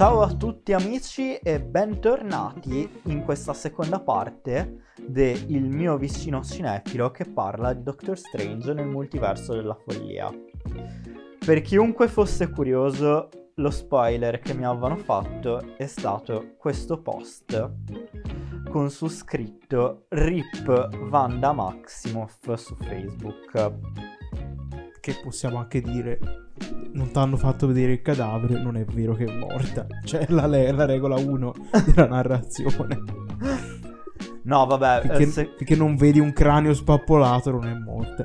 Ciao a tutti amici e bentornati in questa seconda parte del mio vicino cinefilo che parla di Doctor Strange nel multiverso della follia. Per chiunque fosse curioso, lo spoiler che mi avevano fatto è stato questo post con su scritto RIP Vanda Maximoff su Facebook. Che possiamo anche dire non ti hanno fatto vedere il cadavere, non è vero che è morta. Cioè, la, la regola 1 della narrazione. No, vabbè. Finché, eh, se... finché, non vedi un cranio spappolato, non è morta.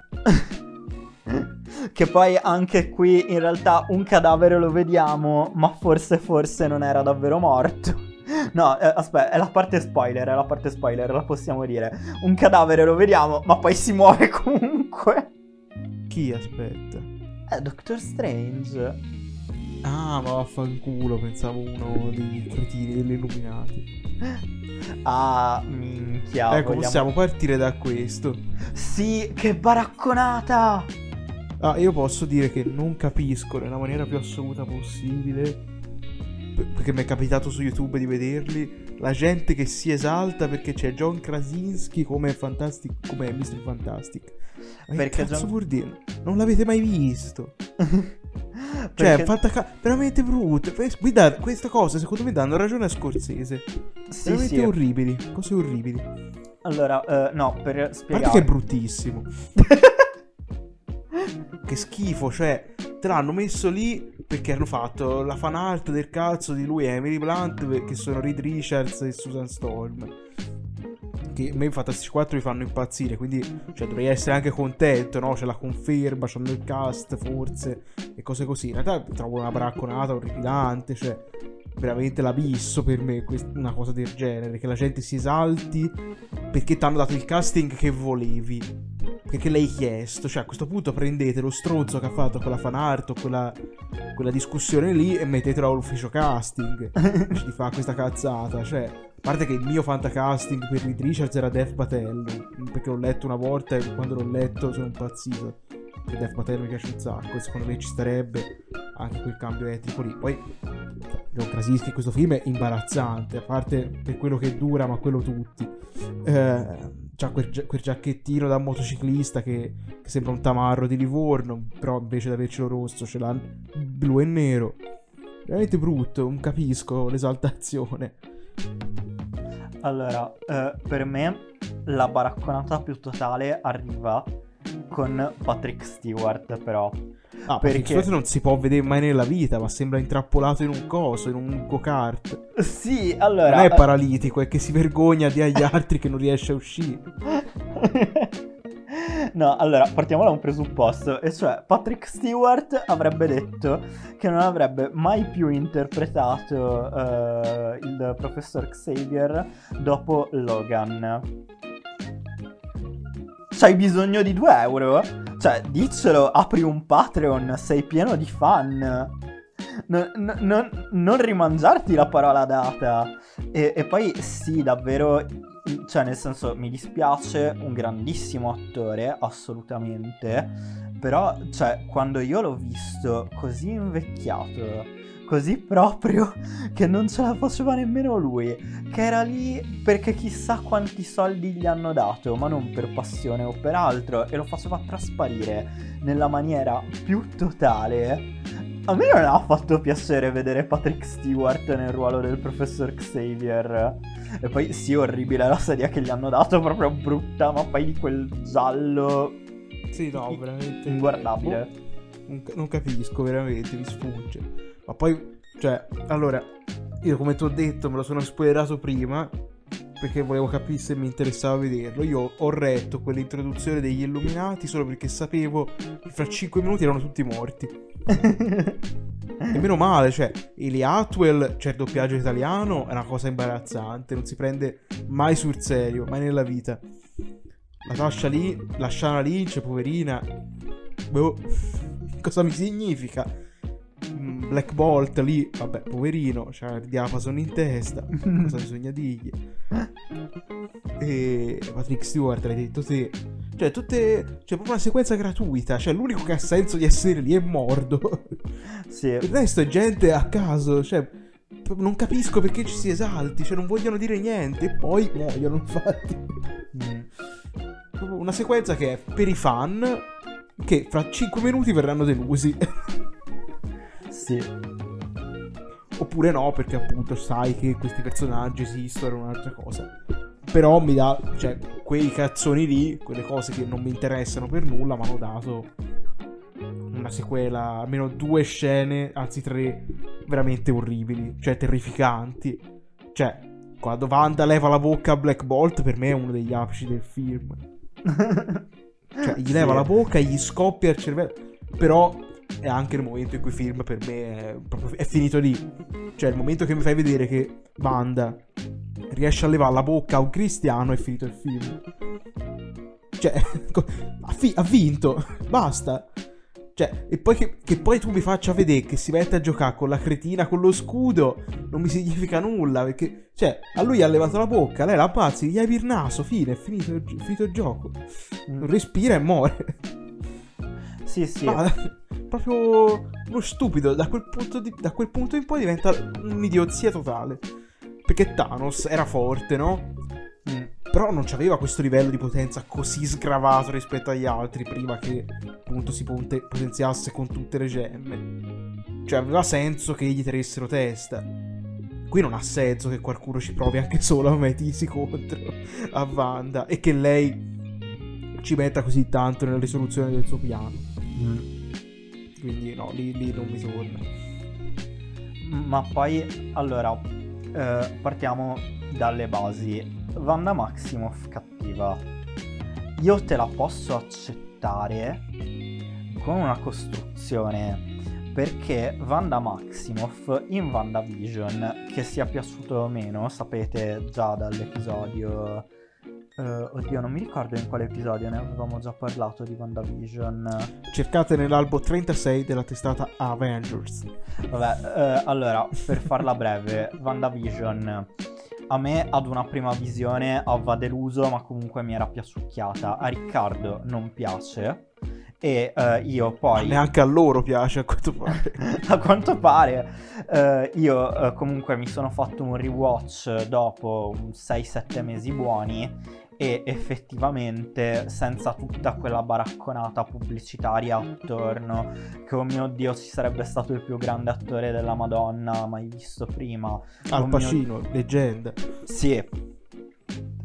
che poi anche qui in realtà un cadavere lo vediamo, ma forse, forse non era davvero morto. No, eh, aspetta, è la parte spoiler, è la parte spoiler, la possiamo dire. Un cadavere lo vediamo, ma poi si muove comunque. Chi aspetta? È Doctor Strange. Ah, ma vaffanculo, pensavo uno dei cretini degli illuminati. Ah, minchia. Ecco, vogliamo... possiamo partire da questo. Sì, che baracconata! Ah, io posso dire che non capisco nella maniera più assoluta possibile perché mi è capitato su YouTube di vederli, la gente che si esalta perché c'è John Krasinski come Fantastic, come Mr. Fantastic. Ma perché che cazzo John... vuol dire? Non l'avete mai visto? cioè, perché... fatta ca- veramente brutta. Guarda, questa cosa secondo me danno ragione a Scorsese. Sì, veramente sì. orribili, cose orribili. Allora, uh, no, per spiegare... Guarda che è bruttissimo. che schifo, cioè, te l'hanno messo lì perché hanno fatto la fan art del cazzo di lui e Emily Blunt, che sono Reed Richards e Susan Storm. Che a me i Fantastic 4 mi fanno impazzire, quindi cioè, dovrei essere anche contento, no? C'è la conferma, c'hanno il cast, forse, e cose così. In realtà trovo una bracconata orripilante, cioè veramente l'abisso per me una cosa del genere che la gente si esalti perché ti hanno dato il casting che volevi perché l'hai chiesto? Cioè a questo punto prendete lo stronzo che ha fatto quella fan art o quella, quella discussione lì e mettetelo all'ufficio casting. Di fare questa cazzata cioè a parte che il mio fantacasting per Reed Richards era Death Patel perché l'ho letto una volta e quando l'ho letto sono impazzito. Che Death Patel mi piace un sacco e secondo me ci starebbe anche quel cambio etico lì. Poi John Krasinski in questo film è imbarazzante, a parte per quello che dura, ma quello tutti. Eh, c'ha quel, quel, giacchettino da motociclista che, che, sembra un tamarro di Livorno, però invece di avercelo rosso ce l'ha blu e nero. Veramente brutto, non capisco l'esaltazione. Allora, eh, per me la baracconata più totale arriva con Patrick Stewart, però. Ah, perché Stewart non si può vedere mai nella vita, ma sembra intrappolato in un coso, in un go-kart. Sì, allora... Non è paralitico, è che si vergogna di agli altri che non riesce a uscire. No, allora partiamo da un presupposto, e cioè Patrick Stewart avrebbe detto che non avrebbe mai più interpretato uh, il professor Xavier dopo Logan. C'hai bisogno di 2 euro? Cioè, diccelo, apri un Patreon, sei pieno di fan. Non, non, non rimangiarti la parola data. E, e, poi sì, davvero, cioè nel senso mi dispiace, un grandissimo attore, assolutamente. Però, cioè, quando io l'ho visto così invecchiato così proprio che non ce la faceva nemmeno lui, che era lì perché chissà quanti soldi gli hanno dato, ma non per passione o per altro, e lo faceva trasparire nella maniera più totale. A me non ha fatto piacere vedere Patrick Stewart nel ruolo del professor Xavier. E poi sì, orribile la sedia che gli hanno dato, proprio brutta, ma poi di quel giallo... Sì, no, veramente... Inguardabile. Non, non capisco, veramente, mi sfugge. Ma poi, cioè, allora, io come ti ho detto me lo sono spoilerato prima perché volevo capire se mi interessava vederlo. Io ho retto quell'introduzione degli Illuminati solo perché sapevo che fra 5 minuti erano tutti morti. e meno male, cioè, Eli Atwell, cioè il doppiaggio italiano, è una cosa imbarazzante, non si prende mai sul serio, mai nella vita. La lì, la Shana Lynch, poverina, boh, cosa mi significa? Black Bolt lì, vabbè, poverino, c'ha il diapason in testa, cosa bisogna dirgli? E Patrick Stewart, l'hai detto te. Cioè, tutte. Cioè, proprio una sequenza gratuita. Cioè, l'unico che ha senso di essere lì è Mordo. Sì. Il resto è gente a caso. Cioè, non capisco perché ci si esalti. Cioè, non vogliono dire niente. E poi muoiono, infatti. Mm. Una sequenza che è per i fan. Che fra 5 minuti verranno delusi. Sì. Oppure no, perché appunto sai che questi personaggi esistono, è un'altra cosa. Però mi dà, cioè, quei cazzoni lì, quelle cose che non mi interessano per nulla, mi hanno dato una sequela, almeno due scene, anzi tre, veramente orribili, cioè terrificanti. Cioè, quando Wanda leva la bocca a Black Bolt, per me è uno degli apici del film. Cioè, gli Sì. leva la bocca, gli scoppia il cervello. Però è anche il momento in cui il film per me è, proprio, è finito lì. Cioè, il momento che mi fai vedere che Wanda riesce a levare la bocca a un cristiano è finito il film. Cioè, ha, fi- ha vinto. Basta. Cioè, e poi che, che poi tu mi faccia vedere che si mette a giocare con la cretina con lo scudo, non mi significa nulla. Perché, cioè, a lui ha levato la bocca, lei la ammazzi, gli hai il naso, fine, è finito, il finito il gioco. Non respira e muore. Sì, sì. Ma, proprio uno stupido. Da quel, punto di- da quel punto in poi diventa un'idiozia totale. Perché Thanos era forte, no? Mm. Però non aveva questo livello di potenza così sgravato rispetto agli altri prima che appunto si potenziasse con tutte le gemme. Cioè aveva senso che gli tenessero testa. Qui non ha senso che qualcuno ci provi anche solo a mettersi contro a Wanda e che lei ci metta così tanto nella risoluzione del suo piano. Mm. Quindi no, lì, lì non mi torna. Ma poi, allora, eh, partiamo dalle basi. Wanda Maximoff cattiva. Io te la posso accettare con una costruzione. Perché Wanda Maximoff in WandaVision, che sia piaciuto o meno, sapete già dall'episodio... eh, oddio, non mi ricordo in quale episodio ne avevamo già parlato di WandaVision. Cercate nell'albo 36 della testata Avengers. Vabbè, eh, allora, per farla breve, WandaVision a me ad una prima visione aveva deluso, ma comunque mi era piaciucchiata. A Riccardo non piace. E eh, io poi... Neanche a loro piace a quanto pare. a quanto pare eh, io eh, comunque mi sono fatto un rewatch dopo un 6-7 mesi buoni e effettivamente senza tutta quella baracconata pubblicitaria attorno che oh mio dio ci sarebbe stato il più grande attore della Madonna mai visto prima. Al Oh mio- Pacino, leggenda. sì.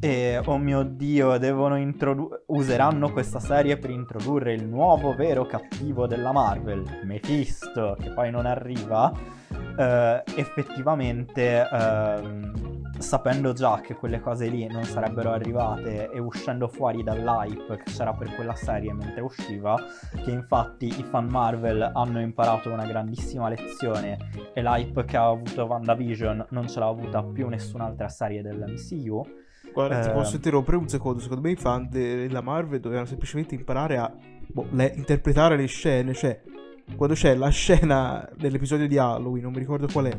E oh mio dio devono introdurre useranno questa serie per introdurre il nuovo vero cattivo della Marvel Mephisto che poi non arriva. Eh, effettivamente ehm, sapendo già che quelle cose lì non sarebbero arrivate e uscendo fuori dall'hype che c'era per quella serie mentre usciva che infatti i fan Marvel hanno imparato una grandissima lezione e l'hype che ha avuto WandaVision non ce l'ha avuta più nessun'altra serie dell'MCU Guarda, ti Eh. posso interrompere un secondo. Secondo me i fan della Marvel dovevano semplicemente imparare a boh, le- interpretare le scene. Cioè, quando c'è la scena dell'episodio di Halloween, non mi ricordo qual è,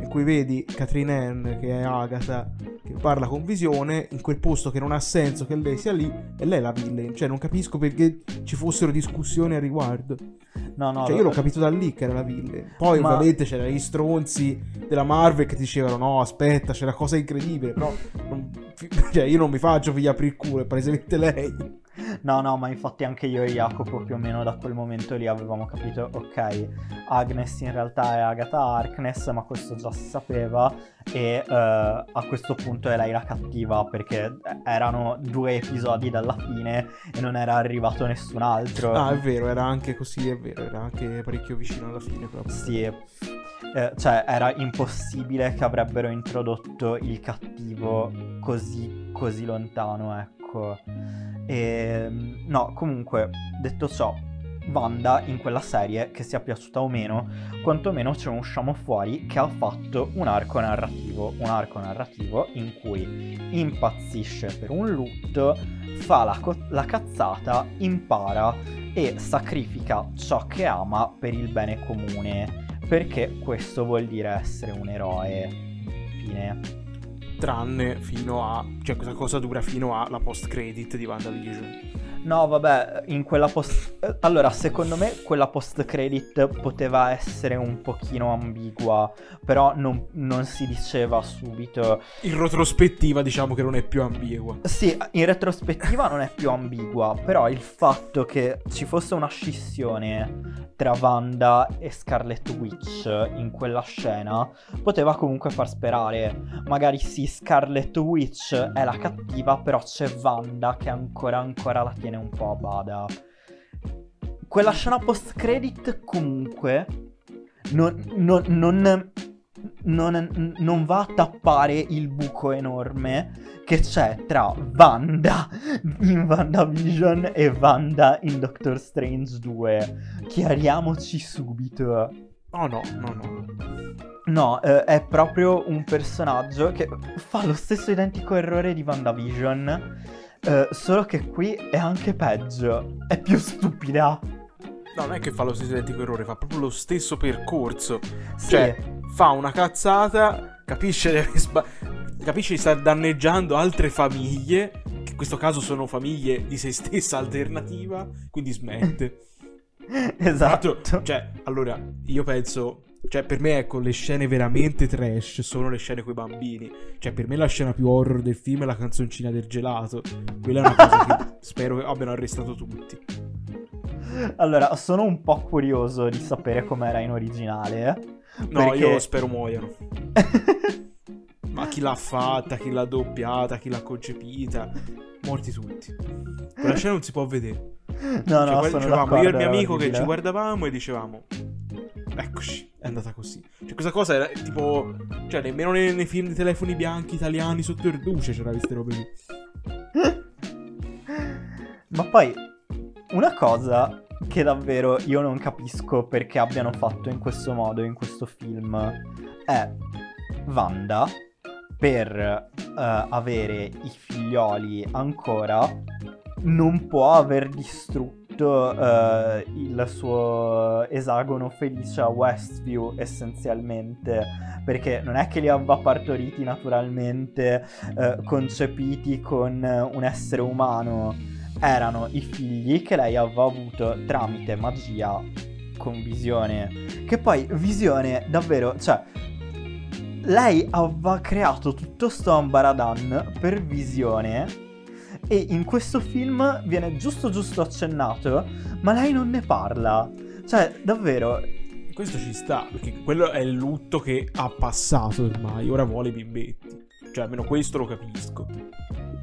in cui vedi Catherine Ann, che è Agatha, che parla con Visione, in quel posto che non ha senso che lei sia lì, e lei è la villain. Cioè, non capisco perché ci fossero discussioni a riguardo. no no Cioè, io l'ho capito da lì che era la villain. Poi, Ma- ovviamente, c'erano gli stronzi della Marvel che dicevano: No, aspetta, c'è una cosa incredibile. Però, non- cioè, io non mi faccio figli aprire il culo, è palesemente lei. No, no, ma infatti anche io e Jacopo più o meno da quel momento lì avevamo capito, ok, Agnes in realtà è Agatha Harkness, ma questo già si sapeva e eh, a questo punto è lei la cattiva perché erano due episodi dalla fine e non era arrivato nessun altro. Ah, è vero, era anche così, è vero, era anche parecchio vicino alla fine proprio. Sì, eh, cioè era impossibile che avrebbero introdotto il cattivo così, così lontano, ecco. E, no, comunque, detto ciò, Wanda in quella serie, che sia piaciuta o meno, quantomeno ce ne usciamo fuori che ha fatto un arco narrativo, un arco narrativo in cui impazzisce per un lutto, fa la, co- la cazzata, impara e sacrifica ciò che ama per il bene comune. perché questo vuol dire essere un eroe. Fine. Tranne fino a... cioè questa cosa dura fino alla post credit di WandaVision. No, vabbè, in quella post... Allora, secondo me quella post-credit poteva essere un pochino ambigua, però non, non si diceva subito. In retrospettiva diciamo che non è più ambigua. Sì, in retrospettiva non è più ambigua, però il fatto che ci fosse una scissione tra Wanda e Scarlet Witch in quella scena poteva comunque far sperare. Magari sì, Scarlet Witch è la cattiva, però c'è Wanda che ancora ancora la tiene un po' a bada. Quella scena post credit comunque non, non- non- non- non va a tappare il buco enorme che c'è tra Wanda in WandaVision e Wanda in Doctor Strange 2. Chiariamoci subito. Oh no, no, no. No, eh, è proprio un personaggio che fa lo stesso identico errore di WandaVision, eh, solo che qui è anche peggio. È più stupida. No, non è che fa lo stesso identico errore, fa proprio lo stesso percorso. Sì. Cioè, fa una cazzata, capisce di sba- capisce di star danneggiando altre famiglie, che in questo caso sono famiglie di se stessa alternativa, quindi smette. Esatto. cioè, allora, io penso... Cioè, per me, ecco, le scene veramente trash sono le scene con i bambini. Cioè, per me la scena più horror del film è la canzoncina del gelato. Quella è una cosa che spero che abbiano arrestato tutti. Allora, sono un po' curioso di sapere com'era in originale. No, perché- io spero muoiano. Ma chi l'ha fatta, chi l'ha doppiata, chi l'ha concepita, morti tutti. Quella scena non si può vedere. No, Cioè, no, sono dicevamo, io e il mio amico che ci guardavamo e dicevamo, eccoci, è andata così. Cioè, questa cosa era tipo, cioè, nemmeno nei, nei film di telefoni bianchi italiani sotto il luce c'era queste robe lì. Ma poi, una cosa che davvero io non capisco perché abbiano fatto in questo modo in questo film è Wanda per eh, avere i figlioli ancora non può aver distrutto eh, il suo esagono felice a Westview essenzialmente perché non è che li aveva partoriti naturalmente eh, concepiti con eh, un essere umano. Erano i figli che lei aveva avuto tramite magia con visione. Che poi visione davvero cioè lei aveva creato tutto sto ambaradan per visione e in questo film viene giusto giusto accennato ma lei non ne parla cioè davvero Questo ci sta, perché quello è il lutto che ha passato ormai, ora vuole i bimbetti. Cioè, almeno questo lo capisco.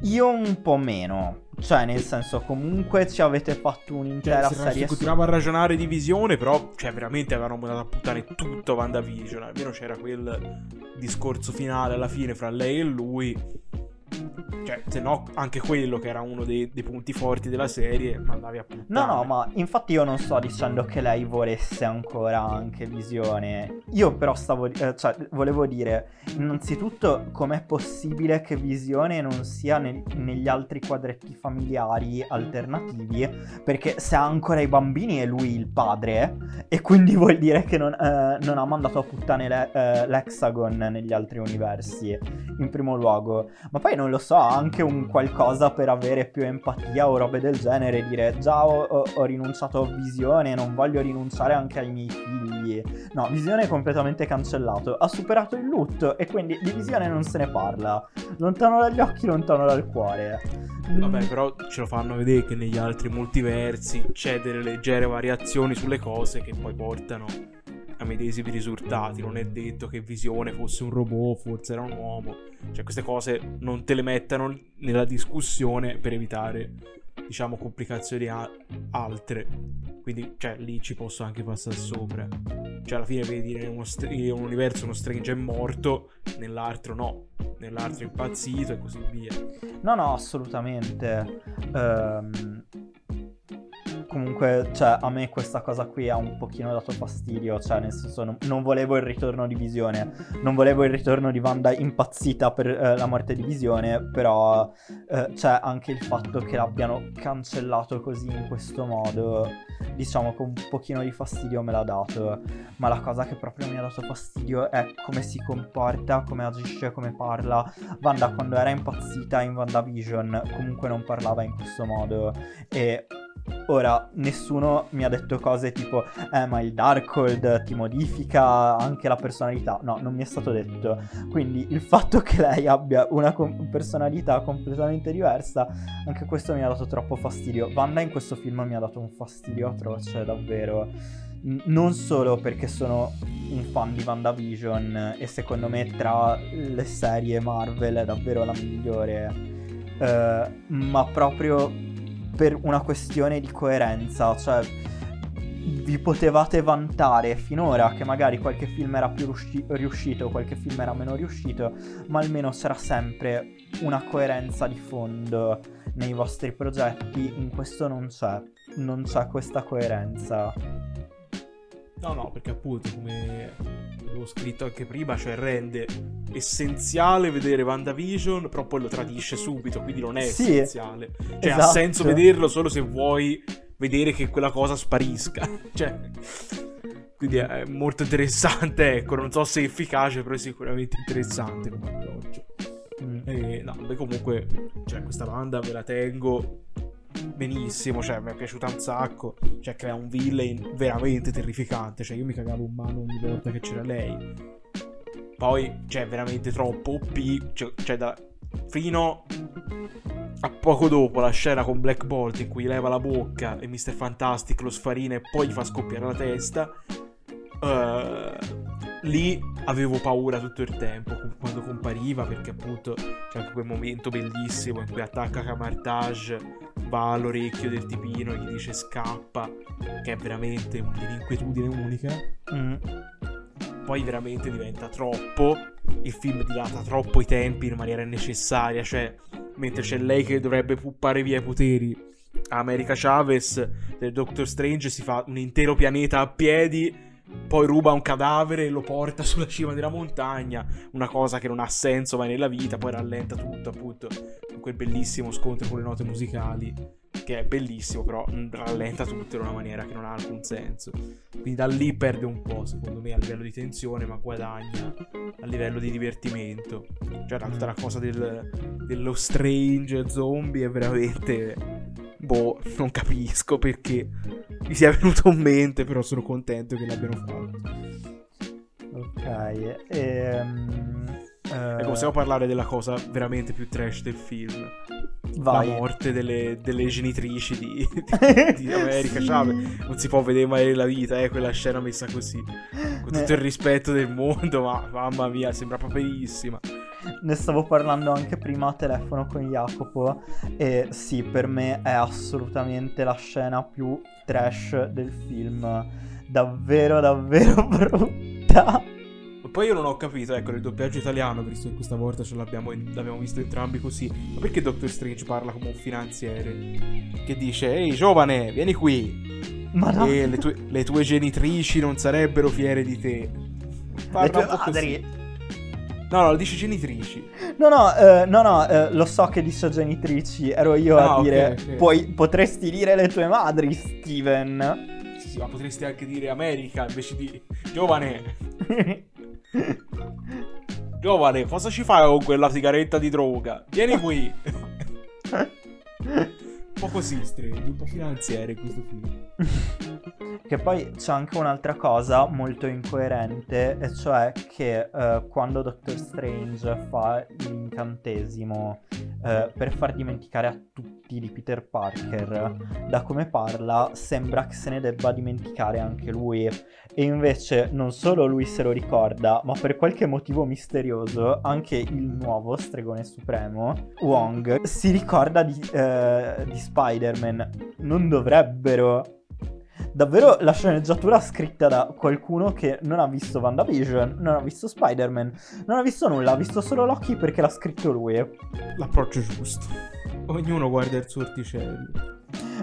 io un po' meno cioè nel senso comunque ci avete fatto Cioè, un'intera si serie su- continuava a ragionare di visione, però, cioè, veramente avevano mandato a puttane tutto WandaVision. Almeno c'era quel discorso finale alla fine fra lei e lui. Cioè, se no, anche quello che era uno dei, dei punti forti della serie, mandavi a puttane. No, no, ma infatti io non sto dicendo che lei volesse ancora anche Visione. Io però stavo, eh, cioè, volevo dire, innanzitutto, com'è possibile che Visione non sia nel- negli altri quadretti familiari alternativi? Perché se ha ancora i bambini è lui il padre, e quindi vuol dire che non, eh, non ha mandato a puttane le- eh, l'Hexagon negli altri universi, in primo luogo. Ma poi non lo so, anche un qualcosa per avere più empatia o robe del genere, dire già ho, ho- ho rinunciato a Visione, non voglio rinunciare anche ai miei figli. No, Visione è completamente cancellato, ha superato il lutto e quindi di Visione non se ne parla. Lontano dagli occhi, lontano dal cuore. Vabbè, però ce lo fanno vedere che negli altri multiversi c'è delle leggere variazioni sulle cose che poi portano medesimi risultati. Non è detto che Visione fosse un robot, forse era un uomo. Cioè, queste cose non te le mettano nella discussione per evitare, diciamo, complicazioni a- altre. Quindi, cioè, lì ci posso anche passare sopra. Cioè, alla fine vedi in str- in un universo uno Strange è morto, nell'altro no. Nell'altro è impazzito e così via. No, no, assolutamente. Ehm, comunque, cioè, a me questa cosa qui ha un pochino dato fastidio, cioè, nel senso, non, non volevo il ritorno di Visione, non volevo il ritorno di Wanda impazzita per eh, la morte di Visione, però eh, c'è anche il fatto che l'abbiano cancellato così in questo modo, diciamo che un pochino di fastidio me l'ha dato, ma la cosa che proprio mi ha dato fastidio è come si comporta, come agisce, come parla. Wanda quando era impazzita in WandaVision comunque non parlava in questo modo e Ora, nessuno mi ha detto cose tipo, eh, ma il Darkhold ti modifica anche la personalità. No, non mi è stato detto. Quindi il fatto che lei abbia una com- personalità completamente diversa, anche questo mi ha dato troppo fastidio. Wanda in questo film mi ha dato un fastidio atroce, davvero. Non solo perché sono un fan di WandaVision e secondo me tra le serie Marvel è davvero la migliore, eh, ma proprio per una questione di coerenza, cioè vi potevate vantare finora che magari qualche film era più riusci- riuscito, qualche film era meno riuscito, ma almeno c'era sempre una coerenza di fondo nei vostri progetti, in questo non c'è, non c'è questa coerenza. No, no, perché appunto, come avevo scritto anche prima, cioè rende essenziale vedere WandaVision, però poi lo tradisce subito, quindi non è sì, essenziale. Cioè esatto. ha senso vederlo solo se vuoi vedere che quella cosa sparisca. cioè, quindi è molto interessante, ecco, non so se è efficace, però è sicuramente interessante come approccio. Mm. E, no, beh, comunque, cioè, questa banda me la tengo benissimo, cioè mi è piaciuta un sacco, cioè crea un villain veramente terrificante, cioè io mi cagavo in mano ogni volta che c'era lei. Poi, cioè, veramente troppo OP, cioè, cioè da, fino a poco dopo la scena con Black Bolt in cui leva la bocca e Mr. Fantastic lo sfarina e poi gli fa scoppiare la testa. Uh, lì avevo paura tutto il tempo quando compariva perché appunto c'è anche quel momento bellissimo in cui attacca Camartage va all'orecchio del tipino e gli dice scappa che è veramente un'inquietudine unica mm. poi veramente diventa troppo il film dilata troppo i tempi in maniera necessaria cioè mentre c'è lei che dovrebbe puppare via i poteri a America Chavez del Doctor Strange si fa un intero pianeta a piedi poi ruba un cadavere e lo porta sulla cima della montagna, una cosa che non ha senso mai nella vita, poi rallenta tutto appunto con quel bellissimo scontro con le note musicali, che è bellissimo però rallenta tutto in una maniera che non ha alcun senso. Quindi da lì perde un po' secondo me a livello di tensione, ma guadagna a livello di divertimento. Cioè tutta la cosa del, dello strange zombie è veramente boh, non capisco perché mi sia venuto in mente, però sono contento che l'abbiano fatto. Ok, ehm... Uh... possiamo parlare della cosa veramente più trash del film. Vai. La morte delle, delle genitrici di, di, di America. sì. Chavez. Non si può vedere mai nella vita, eh, quella scena messa così. Con tutto il rispetto del mondo, ma mamma mia, sembra proprio bellissima ne stavo parlando anche prima a telefono con Jacopo e sì, per me è assolutamente la scena più trash del film. Davvero, davvero brutta. Poi io non ho capito, ecco, nel doppiaggio italiano, visto che questa volta ce l'abbiamo, l'abbiamo visto entrambi così, ma perché Doctor Strange parla come un finanziere? Che dice, ehi giovane, vieni qui. Ma no. E le tue, le tue genitrici non sarebbero fiere di te. Parla le tue madri No, no, lo dice genitrici. No, no, eh, no, no eh, lo so che dice genitrici. Ero io ah, a dire. Okay, okay. Puoi, potresti dire le tue madri, Steven. Sì, sì, ma potresti anche dire America invece di giovane. giovane, cosa ci fai con quella sigaretta di droga? Vieni qui. un po' così, Strange, un po' finanziario in questo film. che poi c'è anche un'altra cosa molto incoerente, e cioè che uh, quando Doctor Strange fa l'incantesimo uh, per far dimenticare a tutti di Peter Parker, da come parla sembra che se ne debba dimenticare anche lui. E invece non solo lui se lo ricorda, ma per qualche motivo misterioso anche il nuovo stregone supremo, Wong, si ricorda di, uh, di Spider-Man. Non dovrebbero. Davvero la sceneggiatura scritta da qualcuno che non ha visto WandaVision, non ha visto Spider-Man, non ha visto nulla, ha visto solo Loki perché l'ha scritto lui. L'approccio giusto. Ognuno guarda il suo orticello.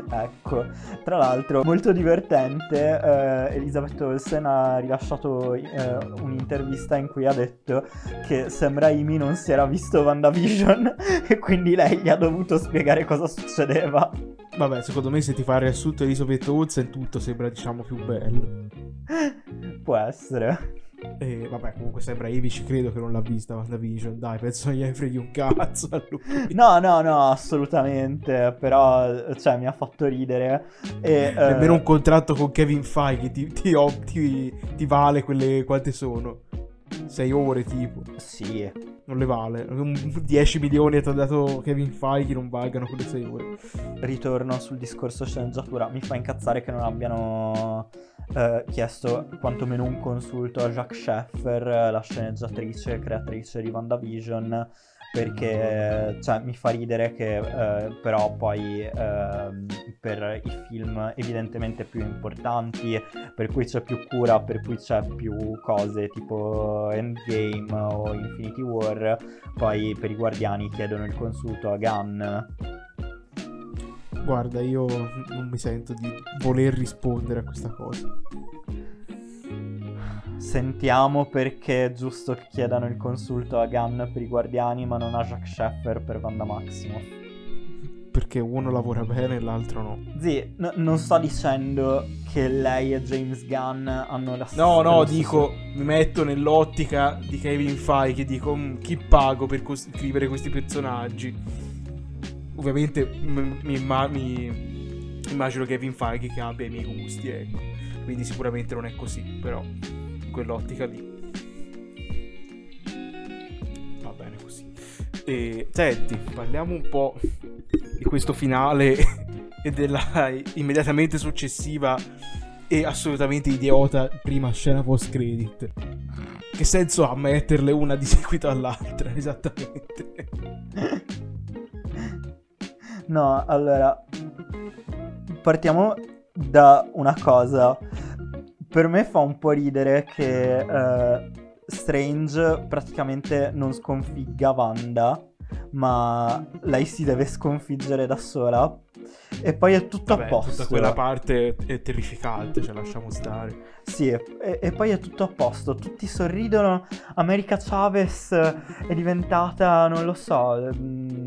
ecco, tra l'altro molto divertente, eh, Elizabeth Olsen ha rilasciato eh, un'intervista in cui ha detto che Sam Raimi non si era visto WandaVision e quindi lei gli ha dovuto spiegare cosa succedeva. Vabbè, secondo me se ti fa il riassunto Elizabeth Olsen tutto sembra diciamo più bello. Può essere. E vabbè, comunque sembra Ivy ci credo che non l'ha vista WandaVision. Dai, penso che gli freghi un cazzo a lui. No, no, no, assolutamente. Però, cioè, mi ha fatto ridere. E, Nemmeno eh, un contratto con Kevin Feige ti, ti, ti, ti vale quelle quante sono. 6 ore tipo. Sì. Non le vale. 10 milioni ti ha dato Kevin Feige non valgano quelle 6 ore. Ritorno sul discorso sceneggiatura. Mi fa incazzare che non abbiano eh, chiesto quantomeno un consulto a Jacques Sheffer, la sceneggiatrice e creatrice di WandaVision perché cioè, mi fa ridere che eh, però poi eh, per i film evidentemente più importanti, per cui c'è più cura, per cui c'è più cose tipo Endgame o Infinity War, poi per i guardiani chiedono il consulto a Gunn. Guarda, io non mi sento di voler rispondere a questa cosa. Sentiamo perché è giusto che chiedano il consulto a Gunn per i guardiani ma non a Jack Sheffer per Vanda Maximoff. Perché uno lavora bene e l'altro no. Zì, n- non sto dicendo che lei e James Gunn hanno la stessa... No, no, dico, mi metto nell'ottica di Kevin Feige che dico "Mm, chi pago per cos- scrivere questi personaggi. Ovviamente m- mi, imma- mi immagino Kevin Feige che abbia i miei gusti, ecco. Quindi sicuramente non è così, però quell'ottica lì. Va bene così. E, senti, parliamo un po' di questo finale e della immediatamente successiva e assolutamente idiota prima scena post credit. Che senso ha metterle una di seguito all'altra, esattamente? No, allora... Partiamo da una cosa. Per me fa un po' ridere che eh, Strange praticamente non sconfigga Wanda, ma lei si deve sconfiggere da sola. E poi è tutto Vabbè, a posto. Tutta quella parte è terrificante, ce lasciamo stare. Sì, e, e poi è tutto a posto. Tutti sorridono. America Chavez è diventata, non lo so, mm,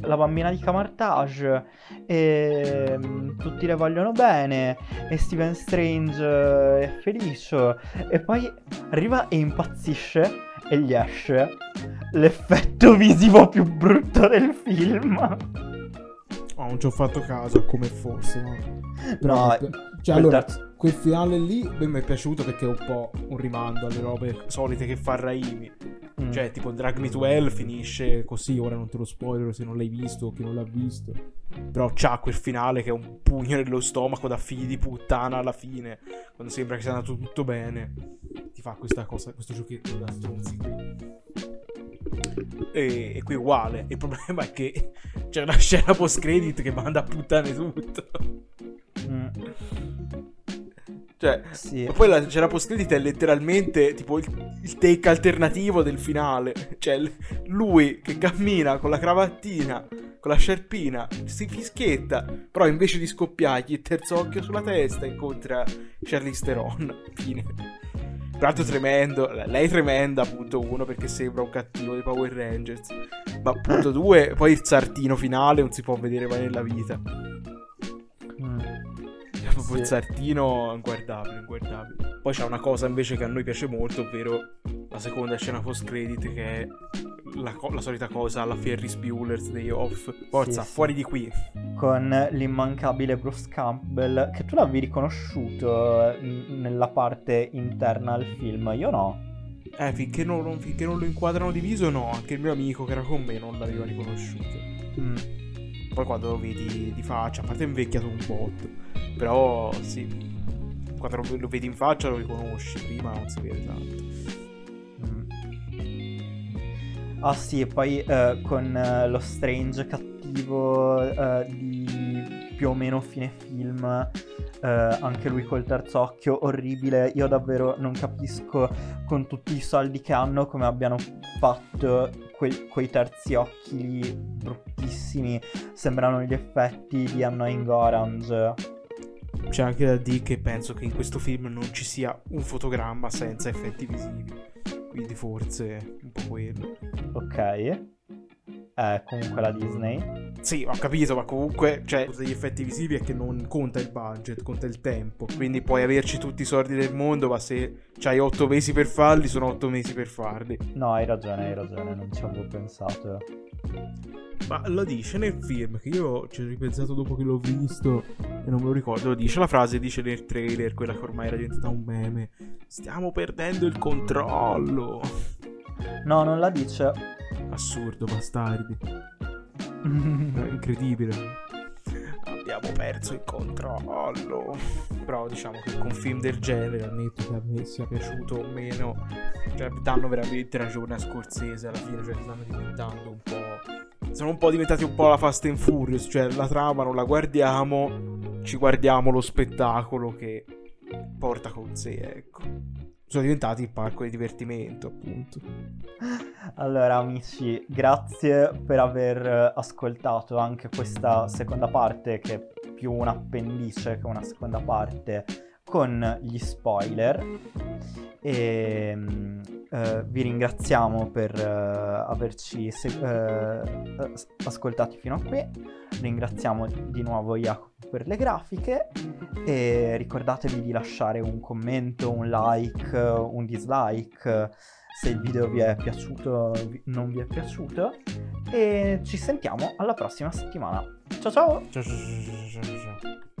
la bambina di Camartage. E mm, tutti le vogliono bene. E Steven Strange è felice. E poi arriva e impazzisce. E gli esce l'effetto visivo più brutto del film. Oh, non ci ho fatto caso come fosse, no? No, cioè, allora, terzo- quel finale lì beh, mi è piaciuto perché è un po' un rimando alle robe solite che fa Raimi. Mm. Cioè, tipo Drag Me to Hell finisce così, ora non te lo spoiler se non l'hai visto o chi non l'ha visto. Però c'ha quel finale che è un pugno nello stomaco da figli di puttana alla fine, quando sembra che sia andato tutto bene. Ti fa questa cosa, questo giochetto da stronzi qui. E, e qui uguale. Il problema è che c'è una scena post credit che manda a puttane tutto. Mm, Cioè, sì. poi la scena post credit è letteralmente tipo il, il take alternativo del finale. Cioè, lui che cammina con la cravattina, con la sciarpina, si fischietta, però invece di scoppiargli il terzo occhio sulla testa incontra Charlize Theron. Fine. Tra l'altro tremendo, lei è tremenda, punto uno, perché sembra un cattivo dei Power Rangers. Ma punto due, poi il sartino finale non si può vedere mai nella vita. Sì. il sartino inguardabile, inguardabile. Poi c'è una cosa invece che a noi piace molto, ovvero la seconda scena post credit che è la, co- la solita cosa alla Ferris Bueller's Day Off. Forza, Sì, sì. fuori di qui. con l'immancabile Bruce Campbell, che tu l'avevi riconosciuto eh, n- nella parte interna al film, io no. Eh, finché non, non- finché non lo inquadrano diviso, no. Anche il mio amico che era con me non l'aveva riconosciuto. Mm. Poi quando lo vedi di faccia, a parte invecchiato un botto. Però sì. Quando lo- vedi in faccia lo riconosci, prima non si vede tanto. Mm. Ah sì, e poi eh, con eh, lo Strange cattivo eh, di più o meno fine film, eh, anche lui col terzo occhio, orribile. Io davvero non capisco con tutti i soldi che hanno come abbiano fatto quei, quei terzi occhi lì bruttissimi, sembrano gli effetti di Annoying Orange. C'è anche da dire che penso che in questo film non ci sia un fotogramma senza effetti visivi. Quindi forse un po' quello. Ok. Eh, comunque la Disney. Sì, ho capito, ma comunque, cioè, degli effetti visivi è che non conta il budget, conta il tempo. Quindi puoi averci tutti i soldi del mondo, ma se hai otto mesi per farli, sono otto mesi per farli. No, hai ragione, hai ragione, non ci avevo pensato. Ma lo dice nel film, che io ci ho ripensato dopo che l'ho visto e non me lo ricordo. Lo dice la frase, dice nel trailer, quella che ormai era diventata un meme. Stiamo perdendo il controllo. No, non la dice. Assurdo, bastardi. Incredibile. Abbiamo perso il controllo. Però diciamo che con film del genere, ammetto che a me sia piaciuto o meno, cioè danno veramente ragione a Scorsese alla fine, cioè stanno diventando un po'... Sono un po' diventati un po' la Fast and Furious, cioè la trama non la guardiamo, ci guardiamo lo spettacolo che porta con sé, ecco sono diventati il parco di divertimento, appunto. Allora, amici, grazie per aver ascoltato anche questa seconda parte, che è più un appendice che una seconda parte, con gli spoiler. E uh, vi ringraziamo per uh, averci se- uh, ascoltati fino a qui. Ringraziamo di nuovo Jacopo per le grafiche e ricordatevi di lasciare un commento, un like, un dislike se il video vi è piaciuto o non vi è piaciuto e ci sentiamo alla prossima settimana. Ciao ciao ciao ciao ciao.